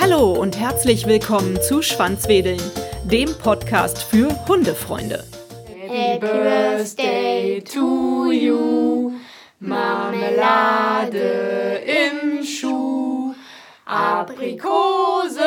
Hallo und herzlich willkommen zu Schwanzwedeln, dem Podcast für Hundefreunde. Happy Birthday to you, Marmelade im Schuh, Aprikose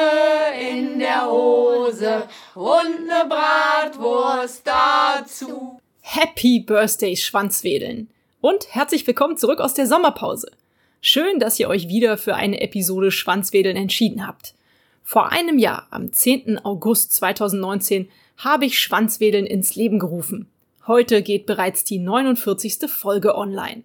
in der Hose und ne Bratwurst dazu. Happy Birthday Schwanzwedeln und herzlich willkommen zurück aus der Sommerpause. Schön, dass ihr euch wieder für eine Episode Schwanzwedeln entschieden habt. Vor einem Jahr, am 10. August 2019, habe ich Schwanzwedeln ins Leben gerufen. Heute geht bereits die 49. Folge online.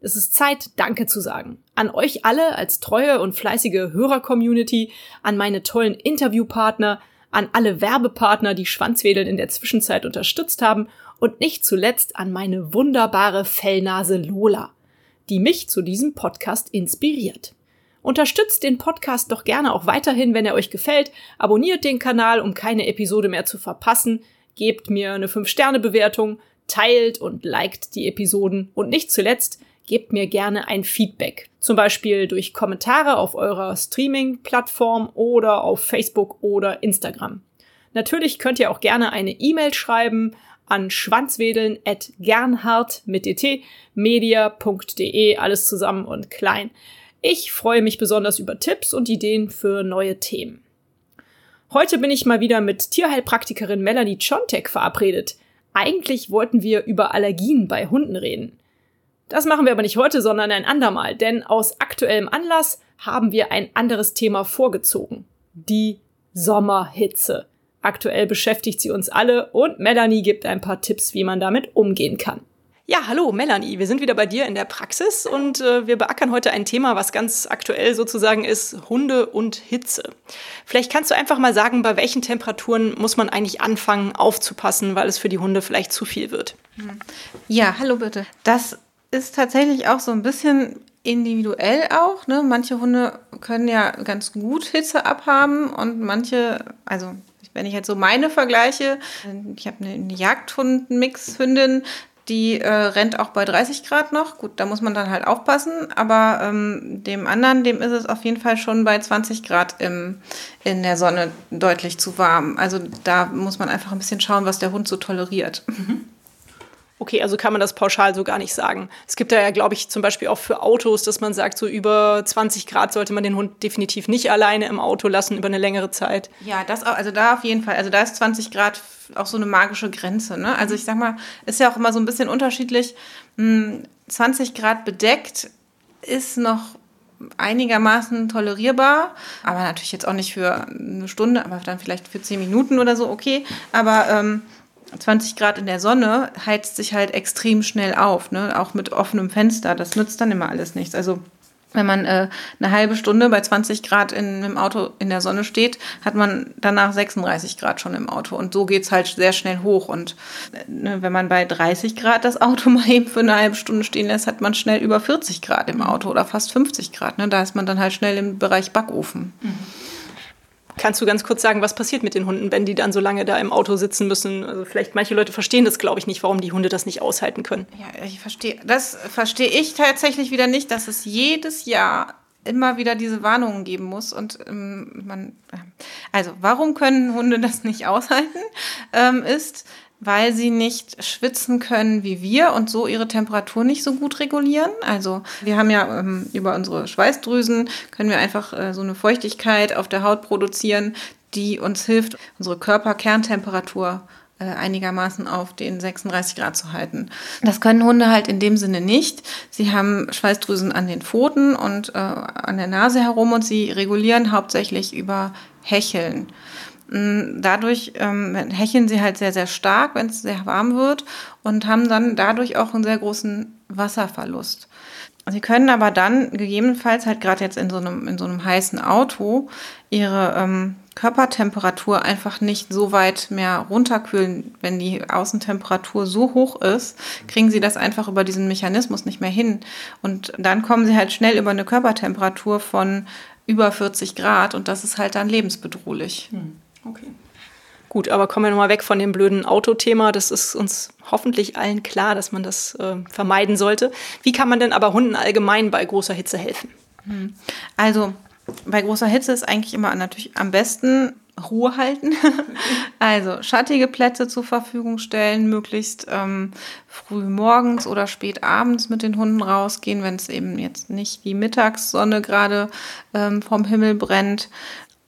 Es ist Zeit, Danke zu sagen. An euch alle als treue und fleißige Hörer-Community, an meine tollen Interviewpartner, an alle Werbepartner, die Schwanzwedeln in der Zwischenzeit unterstützt haben und nicht zuletzt an meine wunderbare Fellnase Lola, die mich zu diesem Podcast inspiriert. Unterstützt den Podcast doch gerne auch weiterhin, wenn er euch gefällt. Abonniert den Kanal, um keine Episode mehr zu verpassen. Gebt mir eine 5-Sterne-Bewertung, teilt und liked die Episoden und nicht zuletzt gebt mir gerne ein Feedback. Zum Beispiel durch Kommentare auf eurer Streaming-Plattform oder auf Facebook oder Instagram. Natürlich könnt ihr auch gerne eine E-Mail schreiben an schwanzwedeln at gernhardt mit dt media.de, alles zusammen und klein. Ich freue mich besonders über Tipps und Ideen für neue Themen. Heute bin ich mal wieder mit Tierheilpraktikerin Melanie Chontek verabredet. Eigentlich wollten wir über Allergien bei Hunden reden. Das machen wir aber nicht heute, sondern ein andermal, denn aus aktuellem Anlass haben wir ein anderes Thema vorgezogen. Die Sommerhitze. Aktuell beschäftigt sie uns alle und Melanie gibt ein paar Tipps, wie man damit umgehen kann. Ja, hallo Melanie, wir sind wieder bei dir in der Praxis und äh, wir beackern heute ein Thema, was ganz aktuell sozusagen ist, Hunde und Hitze. Vielleicht kannst du einfach mal sagen, bei welchen Temperaturen muss man eigentlich anfangen aufzupassen, weil es für die Hunde vielleicht zu viel wird. Ja, hallo bitte. Das ist tatsächlich auch so ein bisschen individuell auch. Ne? Manche Hunde können ja ganz gut Hitze abhaben und manche, also wenn ich jetzt so meine vergleiche, ich habe eine Jagdhund-Mix-Hündin, die äh, rennt auch bei 30 Grad noch. Gut, da muss man dann halt aufpassen. Aber ähm, dem anderen, dem ist es auf jeden Fall schon bei 20 Grad im, in der Sonne deutlich zu warm. Also da muss man einfach ein bisschen schauen, was der Hund so toleriert. Mhm. Okay, also kann man das pauschal so gar nicht sagen. Es gibt da ja, glaube ich, zum Beispiel auch für Autos, dass man sagt, so über 20 Grad sollte man den Hund definitiv nicht alleine im Auto lassen über eine längere Zeit. Ja, das auch, also da auf jeden Fall. Also da ist 20 Grad auch so eine magische Grenze. Ne? Also ich sag mal, ist ja auch immer so ein bisschen unterschiedlich. 20 hm, Grad bedeckt ist noch einigermaßen tolerierbar, aber natürlich jetzt auch nicht für eine Stunde, aber dann vielleicht für 10 Minuten oder so, okay. Aber ähm, 20 Grad in der Sonne heizt sich halt extrem schnell auf, ne? auch mit offenem Fenster. Das nützt dann immer alles nichts. Also wenn man äh, eine halbe Stunde bei 20 Grad in, im Auto in der Sonne steht, hat man danach 36 Grad schon im Auto. Und so geht es halt sehr schnell hoch. Und äh, ne, wenn man bei 30 Grad das Auto mal eben für eine halbe Stunde stehen lässt, hat man schnell über 40 Grad im Auto oder fast 50 Grad. Ne? Da ist man dann halt schnell im Bereich Backofen. Mhm. Kannst du ganz kurz sagen, was passiert mit den Hunden, wenn die dann so lange da im Auto sitzen müssen? Also vielleicht manche Leute verstehen das, glaube ich, nicht, warum die Hunde das nicht aushalten können. Ja, ich verstehe. Das verstehe ich tatsächlich wieder nicht, dass es jedes Jahr immer wieder diese Warnungen geben muss und ähm, man also warum können Hunde das nicht aushalten ähm, ist weil sie nicht schwitzen können wie wir und so ihre Temperatur nicht so gut regulieren. Also wir haben ja ähm, über unsere Schweißdrüsen können wir einfach äh, so eine Feuchtigkeit auf der Haut produzieren, die uns hilft, unsere Körperkerntemperatur äh, einigermaßen auf den 36 Grad zu halten. Das können Hunde halt in dem Sinne nicht. Sie haben Schweißdrüsen an den Pfoten und äh, an der Nase herum und sie regulieren hauptsächlich über Hecheln. Dadurch ähm, hecheln sie halt sehr, sehr stark, wenn es sehr warm wird und haben dann dadurch auch einen sehr großen Wasserverlust. Sie können aber dann gegebenenfalls halt gerade jetzt in so einem, in so einem heißen Auto ihre ähm, Körpertemperatur einfach nicht so weit mehr runterkühlen. Wenn die Außentemperatur so hoch ist, kriegen sie das einfach über diesen Mechanismus nicht mehr hin. Und dann kommen sie halt schnell über eine Körpertemperatur von über 40 Grad und das ist halt dann lebensbedrohlich. Hm. Okay. Gut, aber kommen wir nochmal weg von dem blöden Autothema. Das ist uns hoffentlich allen klar, dass man das äh, vermeiden sollte. Wie kann man denn aber Hunden allgemein bei großer Hitze helfen? Hm. Also bei großer Hitze ist eigentlich immer natürlich am besten Ruhe halten. also schattige Plätze zur Verfügung stellen, möglichst ähm, früh morgens oder spät abends mit den Hunden rausgehen, wenn es eben jetzt nicht die Mittagssonne gerade ähm, vom Himmel brennt.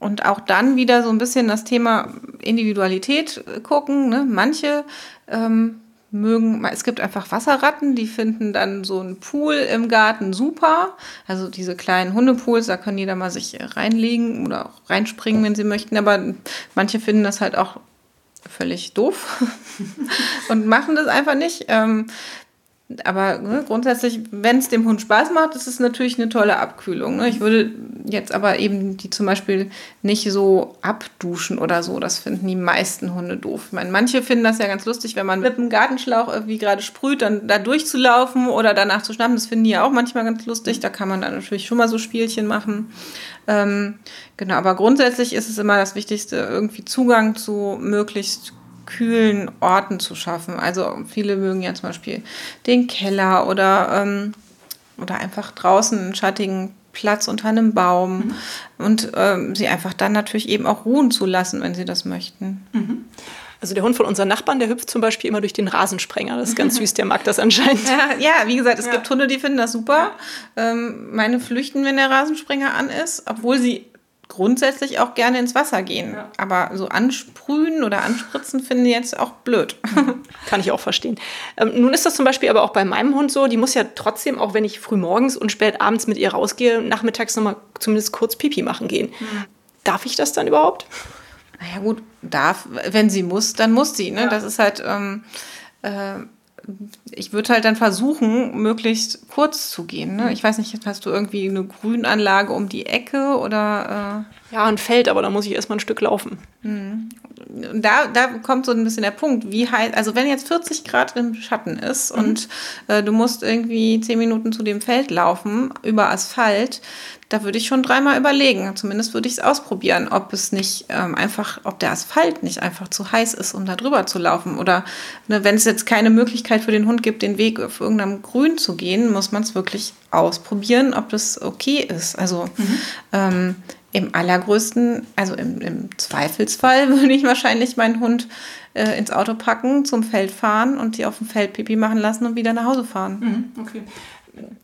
Und auch dann wieder so ein bisschen das Thema Individualität gucken. Ne? Manche ähm, mögen, es gibt einfach Wasserratten, die finden dann so einen Pool im Garten super. Also diese kleinen Hundepools, da können da mal sich reinlegen oder auch reinspringen, wenn sie möchten. Aber manche finden das halt auch völlig doof und machen das einfach nicht. Ähm, aber ne, grundsätzlich, wenn es dem Hund Spaß macht, ist es natürlich eine tolle Abkühlung. Ne? Ich würde jetzt aber eben die zum Beispiel nicht so abduschen oder so. Das finden die meisten Hunde doof. Ich meine, manche finden das ja ganz lustig, wenn man mit einem Gartenschlauch irgendwie gerade sprüht, dann da durchzulaufen oder danach zu schnappen. Das finden die ja auch manchmal ganz lustig. Da kann man dann natürlich schon mal so Spielchen machen. Ähm, genau, aber grundsätzlich ist es immer das Wichtigste, irgendwie Zugang zu möglichst kühlen Orten zu schaffen. Also viele mögen ja zum Beispiel den Keller oder, ähm, oder einfach draußen einen schattigen Platz unter einem Baum mhm. und ähm, sie einfach dann natürlich eben auch ruhen zu lassen, wenn sie das möchten. Mhm. Also der Hund von unseren Nachbarn, der hüpft zum Beispiel immer durch den Rasensprenger. Das ist ganz süß, der mag das anscheinend. Ja, ja wie gesagt, es ja. gibt Hunde, die finden das super. Ähm, meine flüchten, wenn der Rasensprenger an ist, obwohl sie grundsätzlich auch gerne ins Wasser gehen. Ja. Aber so ansprühen oder anspritzen finde ich jetzt auch blöd. Kann ich auch verstehen. Ähm, nun ist das zum Beispiel aber auch bei meinem Hund so, die muss ja trotzdem, auch wenn ich früh morgens und spät abends mit ihr rausgehe, nachmittags nochmal zumindest kurz Pipi machen gehen. Mhm. Darf ich das dann überhaupt? Naja gut, darf, wenn sie muss, dann muss sie. Ne? Ja. Das ist halt... Ähm, äh, ich würde halt dann versuchen, möglichst kurz zu gehen. Ne? Mhm. Ich weiß nicht, hast du irgendwie eine Grünanlage um die Ecke oder? Äh ja, ein Feld, aber da muss ich erstmal ein Stück laufen. Mhm. Da, da kommt so ein bisschen der Punkt, wie heiß, also wenn jetzt 40 Grad im Schatten ist mhm. und äh, du musst irgendwie 10 Minuten zu dem Feld laufen über Asphalt, da würde ich schon dreimal überlegen. Zumindest würde ich es ausprobieren, ob es nicht ähm, einfach, ob der Asphalt nicht einfach zu heiß ist, um da drüber zu laufen. Oder ne, wenn es jetzt keine Möglichkeit für den Hund gibt, den Weg auf irgendeinem Grün zu gehen, muss man es wirklich ausprobieren, ob das okay ist. Also mhm. ähm, im allergrößten, also im, im, Zweifelsfall würde ich wahrscheinlich meinen Hund äh, ins Auto packen, zum Feld fahren und die auf dem Feld Pipi machen lassen und wieder nach Hause fahren. Mhm, okay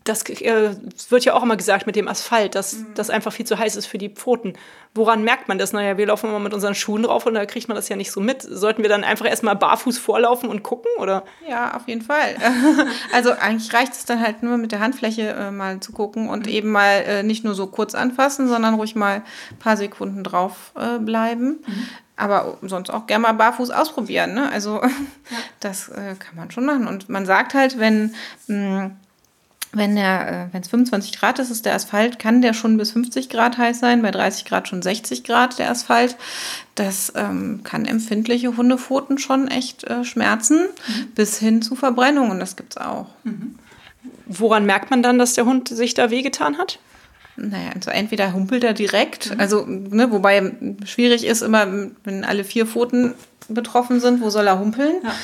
das äh, wird ja auch immer gesagt mit dem Asphalt, dass mhm. das einfach viel zu heiß ist für die Pfoten. Woran merkt man das? Naja, wir laufen immer mit unseren Schuhen drauf und da kriegt man das ja nicht so mit. Sollten wir dann einfach erstmal barfuß vorlaufen und gucken, oder? Ja, auf jeden Fall. also eigentlich reicht es dann halt nur mit der Handfläche äh, mal zu gucken und mhm. eben mal äh, nicht nur so kurz anfassen, sondern ruhig mal ein paar Sekunden drauf äh, bleiben. Mhm. Aber sonst auch gerne mal barfuß ausprobieren. Ne? Also ja. das äh, kann man schon machen. Und man sagt halt, wenn mh, mm, wenn der, äh, wenn es 25 Grad ist, ist der Asphalt, kann der schon bis 50 Grad heiß sein, bei 30 Grad schon 60 Grad der Asphalt. Das ähm, kann empfindliche Hundepfoten schon echt äh, schmerzen, mhm. bis hin zu Verbrennungen, das gibt es auch. Mhm. Woran merkt man dann, dass der Hund sich da wehgetan hat? Naja, also entweder humpelt er direkt, mhm. also, ne, wobei schwierig ist immer, wenn alle vier Pfoten betroffen sind, wo soll er humpeln? Ja.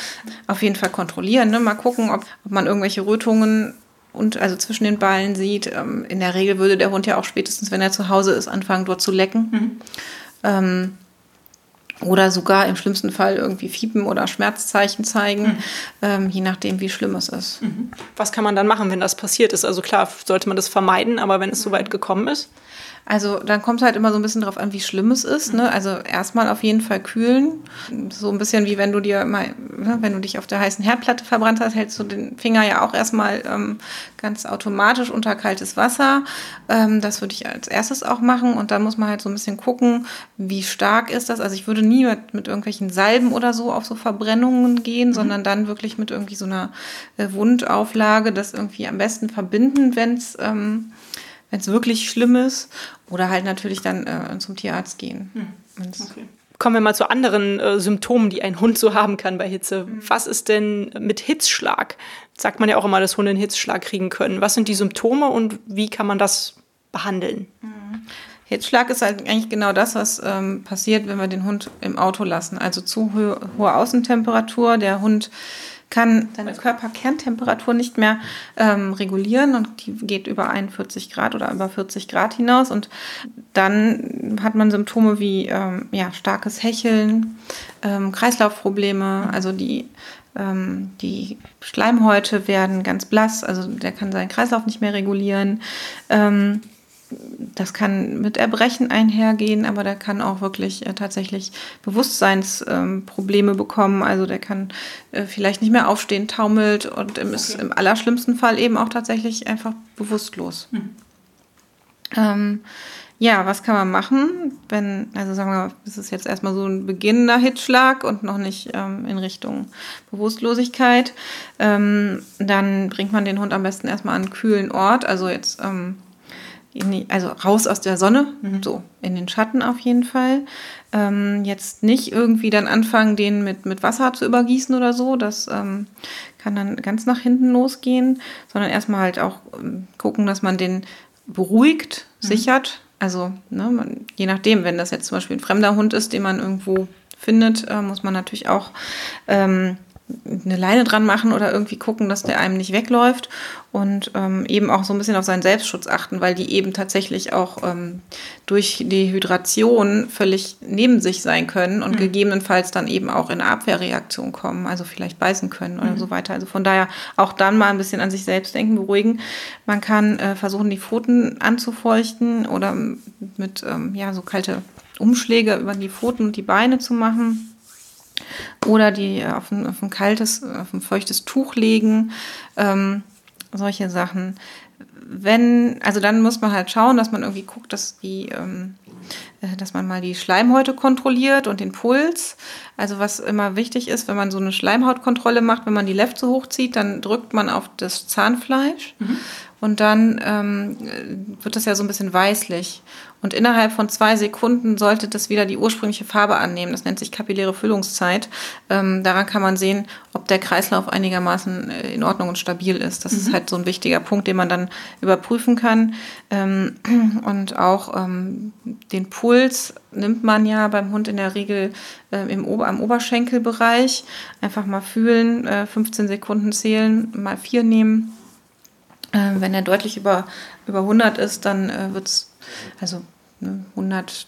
Auf jeden Fall kontrollieren, ne? mal gucken, ob, ob man irgendwelche Rötungen und also zwischen den Ballen sieht. Ähm, in der Regel würde der Hund ja auch spätestens, wenn er zu Hause ist, anfangen, dort zu lecken. Mhm. Ähm, oder sogar im schlimmsten Fall irgendwie Fiepen oder Schmerzzeichen zeigen, mhm. ähm, je nachdem, wie schlimm es ist. Mhm. Was kann man dann machen, wenn das passiert ist? Also klar, sollte man das vermeiden, aber wenn es so weit gekommen ist? Also dann kommt es halt immer so ein bisschen drauf an, wie schlimm es ist. Ne? Also erstmal auf jeden Fall kühlen. So ein bisschen wie wenn du dir mal, ne, wenn du dich auf der heißen Herdplatte verbrannt hast, hältst du den Finger ja auch erstmal ähm, ganz automatisch unter kaltes Wasser. Ähm, das würde ich als erstes auch machen. Und dann muss man halt so ein bisschen gucken, wie stark ist das. Also ich würde nie mit, mit irgendwelchen Salben oder so auf so Verbrennungen gehen, mhm. sondern dann wirklich mit irgendwie so einer äh, Wundauflage das irgendwie am besten verbinden, wenn es ähm, wenn es wirklich schlimm ist. Oder halt natürlich dann äh, zum Tierarzt gehen. Hm. Okay. Kommen wir mal zu anderen äh, Symptomen, die ein Hund so haben kann bei Hitze. Mhm. Was ist denn mit Hitzschlag? Sagt man ja auch immer, dass Hunde einen Hitzschlag kriegen können. Was sind die Symptome und wie kann man das behandeln? Mhm. Hitzschlag ist halt eigentlich genau das, was ähm, passiert, wenn wir den Hund im Auto lassen. Also zu ho hohe Außentemperatur. Der Hund kann seine Körperkerntemperatur nicht mehr ähm, regulieren und die geht über 41 Grad oder über 40 Grad hinaus und dann hat man Symptome wie ähm, ja, starkes Hecheln, ähm, Kreislaufprobleme, also die ähm, die Schleimhäute werden ganz blass, also der kann seinen Kreislauf nicht mehr regulieren. Ähm, das kann mit Erbrechen einhergehen, aber der kann auch wirklich äh, tatsächlich Bewusstseinsprobleme ähm, bekommen. Also der kann äh, vielleicht nicht mehr aufstehen, taumelt und im, okay. ist im allerschlimmsten Fall eben auch tatsächlich einfach bewusstlos. Mhm. Ähm, ja, was kann man machen, wenn, also sagen wir mal, das ist jetzt erstmal so ein beginnender Hitzschlag und noch nicht ähm, in Richtung Bewusstlosigkeit. Ähm, dann bringt man den Hund am besten erstmal an einen kühlen Ort, also jetzt ähm, die, also raus aus der Sonne, mhm. so in den Schatten auf jeden Fall. Ähm, jetzt nicht irgendwie dann anfangen, den mit, mit Wasser zu übergießen oder so. Das ähm, kann dann ganz nach hinten losgehen, sondern erstmal halt auch ähm, gucken, dass man den beruhigt, mhm. sichert also, ne, man, je nachdem, wenn das jetzt zum Beispiel ein fremder Hund ist, den man irgendwo findet, äh, muss man natürlich auch ähm, eine Leine dran machen oder irgendwie gucken, dass der einem nicht wegläuft und ähm, eben auch so ein bisschen auf seinen Selbstschutz achten, weil die eben tatsächlich auch ähm, durch die Hydration völlig neben sich sein können und mhm. gegebenenfalls dann eben auch in eine Abwehrreaktion kommen, also vielleicht beißen können oder mhm. so weiter. Also von daher auch dann mal ein bisschen an sich selbst denken, beruhigen. Man kann äh, versuchen, die Pfoten anzufeuchten oder mit ähm, ja, so kalte Umschläge über die Pfoten und die Beine zu machen oder die äh, auf ein, auf ein kaltes, auf ein feuchtes Tuch legen, ähm, solche Sachen. Wenn, also dann muss man halt schauen, dass man irgendwie guckt, dass die, ähm, äh, dass man mal die Schleimhäute kontrolliert und den Puls. Also was immer wichtig ist, wenn man so eine Schleimhautkontrolle macht, wenn man die Lefze hochzieht, dann drückt man auf das Zahnfleisch mhm. und dann ähm, wird das ja so ein bisschen weißlich. Und innerhalb von zwei Sekunden sollte das wieder die ursprüngliche Farbe annehmen. Das nennt sich kapilläre Füllungszeit. Ähm, daran kann man sehen, ob der Kreislauf einigermaßen äh, in Ordnung und stabil ist. Das mhm. ist halt so ein wichtiger Punkt, den man dann überprüfen kann. Ähm, und auch ähm, den Puls nimmt man ja beim Hund in der Regel äh, im Ober am Oberschenkelbereich. Einfach mal fühlen, äh, 15 Sekunden zählen, mal vier nehmen. Äh, wenn er deutlich über, über 100 ist, dann äh, wird es also ne, 100,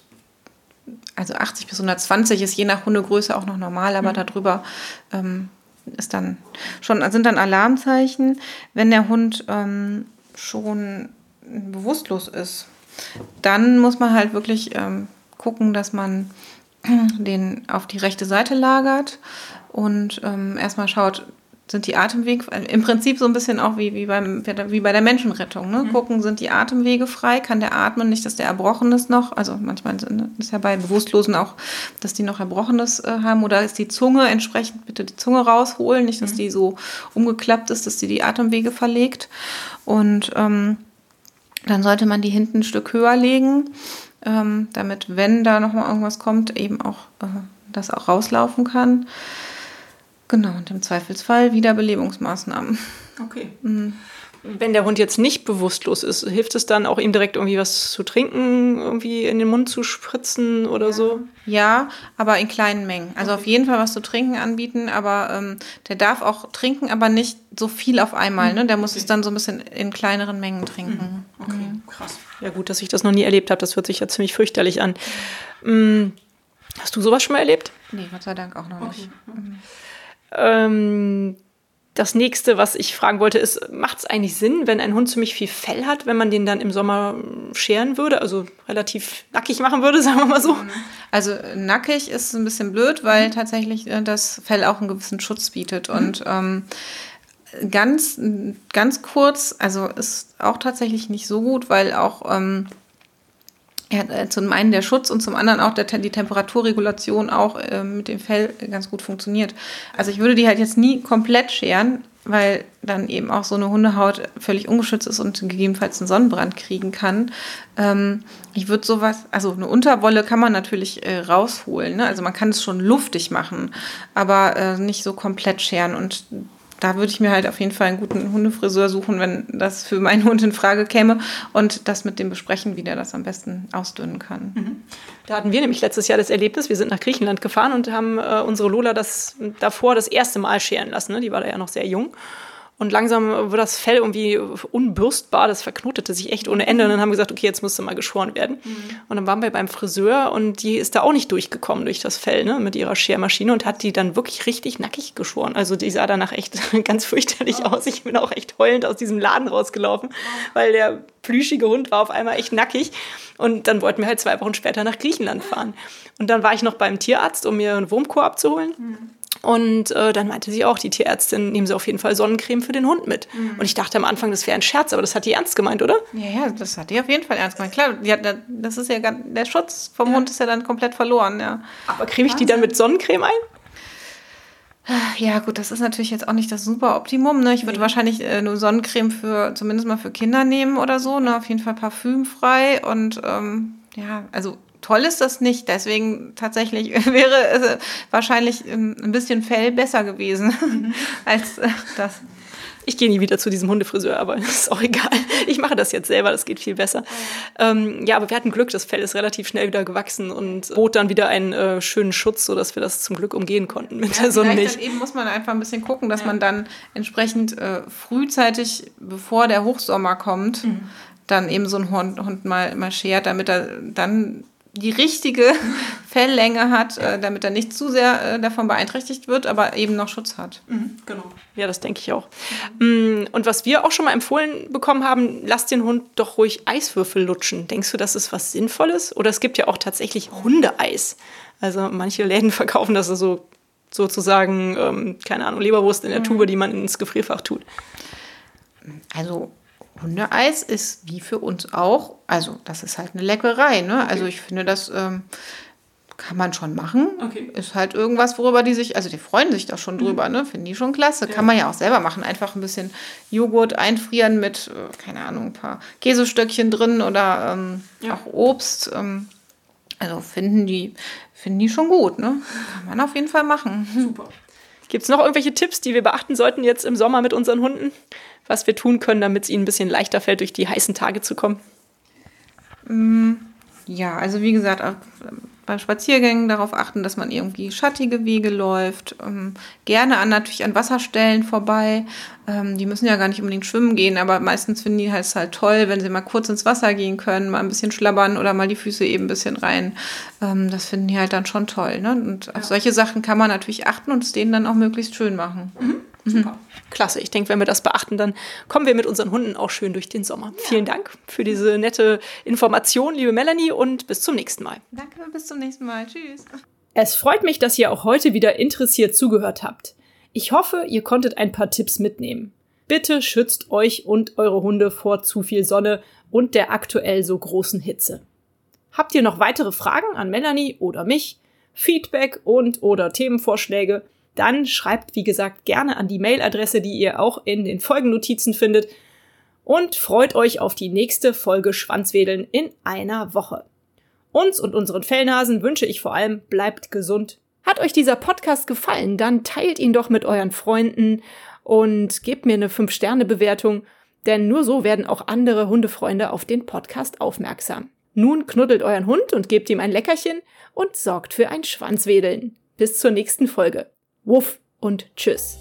also 80 bis 120 ist je nach Hundegröße auch noch normal, aber mhm. darüber ähm, ist dann schon, sind dann Alarmzeichen, wenn der Hund ähm, schon bewusstlos ist. Dann muss man halt wirklich ähm, gucken, dass man den auf die rechte Seite lagert und ähm, erstmal schaut, sind die Atemwege, im Prinzip so ein bisschen auch wie, wie, beim, wie bei der Menschenrettung. Ne? Mhm. Gucken, sind die Atemwege frei, kann der atmen, nicht, dass der Erbrochenes noch, also manchmal ist ja bei Bewusstlosen auch, dass die noch Erbrochenes äh, haben oder ist die Zunge entsprechend, bitte die Zunge rausholen, nicht, dass mhm. die so umgeklappt ist, dass die die Atemwege verlegt. Und ähm, dann sollte man die hinten ein Stück höher legen, ähm, damit, wenn da nochmal irgendwas kommt, eben auch äh, das auch rauslaufen kann. Genau, und im Zweifelsfall Wiederbelebungsmaßnahmen. Okay. Mhm. Wenn der Hund jetzt nicht bewusstlos ist, hilft es dann auch ihm direkt irgendwie was zu trinken, irgendwie in den Mund zu spritzen oder ja. so? Ja, aber in kleinen Mengen. Also okay. auf jeden Fall was zu trinken anbieten, aber ähm, der darf auch trinken, aber nicht so viel auf einmal. Ne? Der muss okay. es dann so ein bisschen in kleineren Mengen trinken. Mhm. Okay, mhm. krass. Ja gut, dass ich das noch nie erlebt habe. Das hört sich ja ziemlich fürchterlich an. Mhm. Hast du sowas schon mal erlebt? Nee, Gott sei Dank auch noch nicht. Mhm. Ähm, das nächste, was ich fragen wollte, ist, macht es eigentlich Sinn, wenn ein Hund ziemlich viel Fell hat, wenn man den dann im Sommer scheren würde, also relativ nackig machen würde, sagen wir mal so? Also nackig ist ein bisschen blöd, weil mhm. tatsächlich äh, das Fell auch einen gewissen Schutz bietet. Mhm. Und ähm, ganz, ganz kurz, also ist auch tatsächlich nicht so gut, weil auch ähm, ja, äh, zum einen der Schutz und zum anderen auch der, die Temperaturregulation auch äh, mit dem Fell ganz gut funktioniert. Also ich würde die halt jetzt nie komplett scheren, weil dann eben auch so eine Hundehaut völlig ungeschützt ist und gegebenenfalls einen Sonnenbrand kriegen kann. Ähm, ich würde sowas, also eine Unterwolle kann man natürlich äh, rausholen, ne? also man kann es schon luftig machen, aber äh, nicht so komplett scheren und da würde ich mir halt auf jeden Fall einen guten Hundefriseur suchen, wenn das für meinen Hund in Frage käme und das mit dem besprechen, wie der das am besten ausdünnen kann. Mhm. Da hatten wir nämlich letztes Jahr das Erlebnis, wir sind nach Griechenland gefahren und haben äh, unsere Lola das davor das erste Mal scheren lassen. Ne? Die war da ja noch sehr jung. Und langsam wurde das Fell irgendwie unbürstbar, das verknotete sich echt ohne Ende. Und dann haben wir gesagt, okay, jetzt musste mal geschoren werden. Mhm. Und dann waren wir beim Friseur und die ist da auch nicht durchgekommen durch das Fell, ne, mit ihrer Schermaschine und hat die dann wirklich richtig nackig geschoren. Also die sah danach echt ganz fürchterlich oh. aus. Ich bin auch echt heulend aus diesem Laden rausgelaufen, oh. weil der plüschige Hund war auf einmal echt nackig. Und dann wollten wir halt zwei Wochen später nach Griechenland fahren. Und dann war ich noch beim Tierarzt, um mir einen Wurmkur abzuholen. Mhm. Und äh, dann meinte sie auch, die Tierärztin, nehmen Sie auf jeden Fall Sonnencreme für den Hund mit. Mhm. Und ich dachte am Anfang, das wäre ein Scherz, aber das hat die ernst gemeint, oder? Ja, ja, das hat die auf jeden Fall ernst gemeint. Klar, hat, das ist ja der Schutz vom ja. Hund ist ja dann komplett verloren, ja. Aber creme ich die dann mit Sonnencreme ein? Ja, gut, das ist natürlich jetzt auch nicht das super Optimum. Ne? Ich würde nee. wahrscheinlich äh, nur Sonnencreme für, zumindest mal für Kinder nehmen oder so. Ne? Auf jeden Fall parfümfrei. Und ähm, ja, also toll ist das nicht. Deswegen tatsächlich wäre es wahrscheinlich ähm, ein bisschen Fell besser gewesen mhm. als äh, das. Ich gehe nie wieder zu diesem Hundefriseur, aber das ist auch egal. Ich mache das jetzt selber, das geht viel besser. Ähm, ja, aber wir hatten Glück, das Fell ist relativ schnell wieder gewachsen und bot dann wieder einen äh, schönen Schutz, sodass wir das zum Glück umgehen konnten mit ja, der Sonnenmilch. Eben muss man einfach ein bisschen gucken, dass ja. man dann entsprechend äh, frühzeitig, bevor der Hochsommer kommt, mhm. dann eben so einen Hund, Hund mal, mal schert, damit er dann die richtige Felllänge hat, äh, damit er nicht zu sehr äh, davon beeinträchtigt wird, aber eben noch Schutz hat. Mhm, genau. Ja, das denke ich auch. Mhm. Und was wir auch schon mal empfohlen bekommen haben, lass den Hund doch ruhig Eiswürfel lutschen. Denkst du, das ist was Sinnvolles? Oder es gibt ja auch tatsächlich Hundeeis. Also manche Läden verkaufen das so sozusagen, ähm, keine Ahnung, Leberwurst in der mhm. Tube, die man ins Gefrierfach tut. Also Hundeeis ist wie für uns auch, also das ist halt eine Leckerei. Ne? Also okay. Also ich finde, das ähm, kann man schon machen. Okay. Ist halt irgendwas, worüber die sich, also die freuen sich da schon mhm. drüber, ne? Finden die schon klasse. Ja. Kann man ja auch selber machen. Einfach ein bisschen Joghurt einfrieren mit, äh, keine Ahnung, ein paar Käsestöckchen drin oder ähm, ja. auch Obst. Ähm, also finden die, finden die schon gut, ne? Kann man auf jeden Fall machen. Super. Gibt es noch irgendwelche Tipps, die wir beachten sollten jetzt im Sommer mit unseren Hunden? Was wir tun können, damit es ihnen ein bisschen leichter fällt, durch die heißen Tage zu kommen? Mm, ja, also wie gesagt, bei Spaziergängen darauf achten, dass man irgendwie schattige Wege läuft. Ähm, gerne an, natürlich an Wasserstellen vorbei. Ähm, die müssen ja gar nicht unbedingt schwimmen gehen, aber meistens finden die es halt toll, wenn sie mal kurz ins Wasser gehen können, mal ein bisschen schlabbern oder mal die Füße eben ein bisschen rein. Ähm, das finden die halt dann schon toll. Ne? Und ja. auf solche Sachen kann man natürlich achten und es denen dann auch möglichst schön machen. Mhm. Super. Klasse. Ich denke, wenn wir das beachten, dann kommen wir mit unseren Hunden auch schön durch den Sommer. Ja. Vielen Dank für diese nette Information, liebe Melanie, und bis zum nächsten Mal. Danke, bis zum nächsten Mal. Tschüss. Es freut mich, dass ihr auch heute wieder interessiert zugehört habt. Ich hoffe, ihr konntet ein paar Tipps mitnehmen. Bitte schützt euch und eure Hunde vor zu viel Sonne und der aktuell so großen Hitze. Habt ihr noch weitere Fragen an Melanie oder mich? Feedback und oder Themenvorschläge? Dann schreibt, wie gesagt, gerne an die Mailadresse, die ihr auch in den Folgennotizen findet. Und freut euch auf die nächste Folge Schwanzwedeln in einer Woche. Uns und unseren Fellnasen wünsche ich vor allem, bleibt gesund. Hat euch dieser Podcast gefallen, dann teilt ihn doch mit euren Freunden und gebt mir eine 5-Sterne-Bewertung, denn nur so werden auch andere Hundefreunde auf den Podcast aufmerksam. Nun knuddelt euren Hund und gebt ihm ein Leckerchen und sorgt für ein Schwanzwedeln. Bis zur nächsten Folge. Wuff und Tschüss.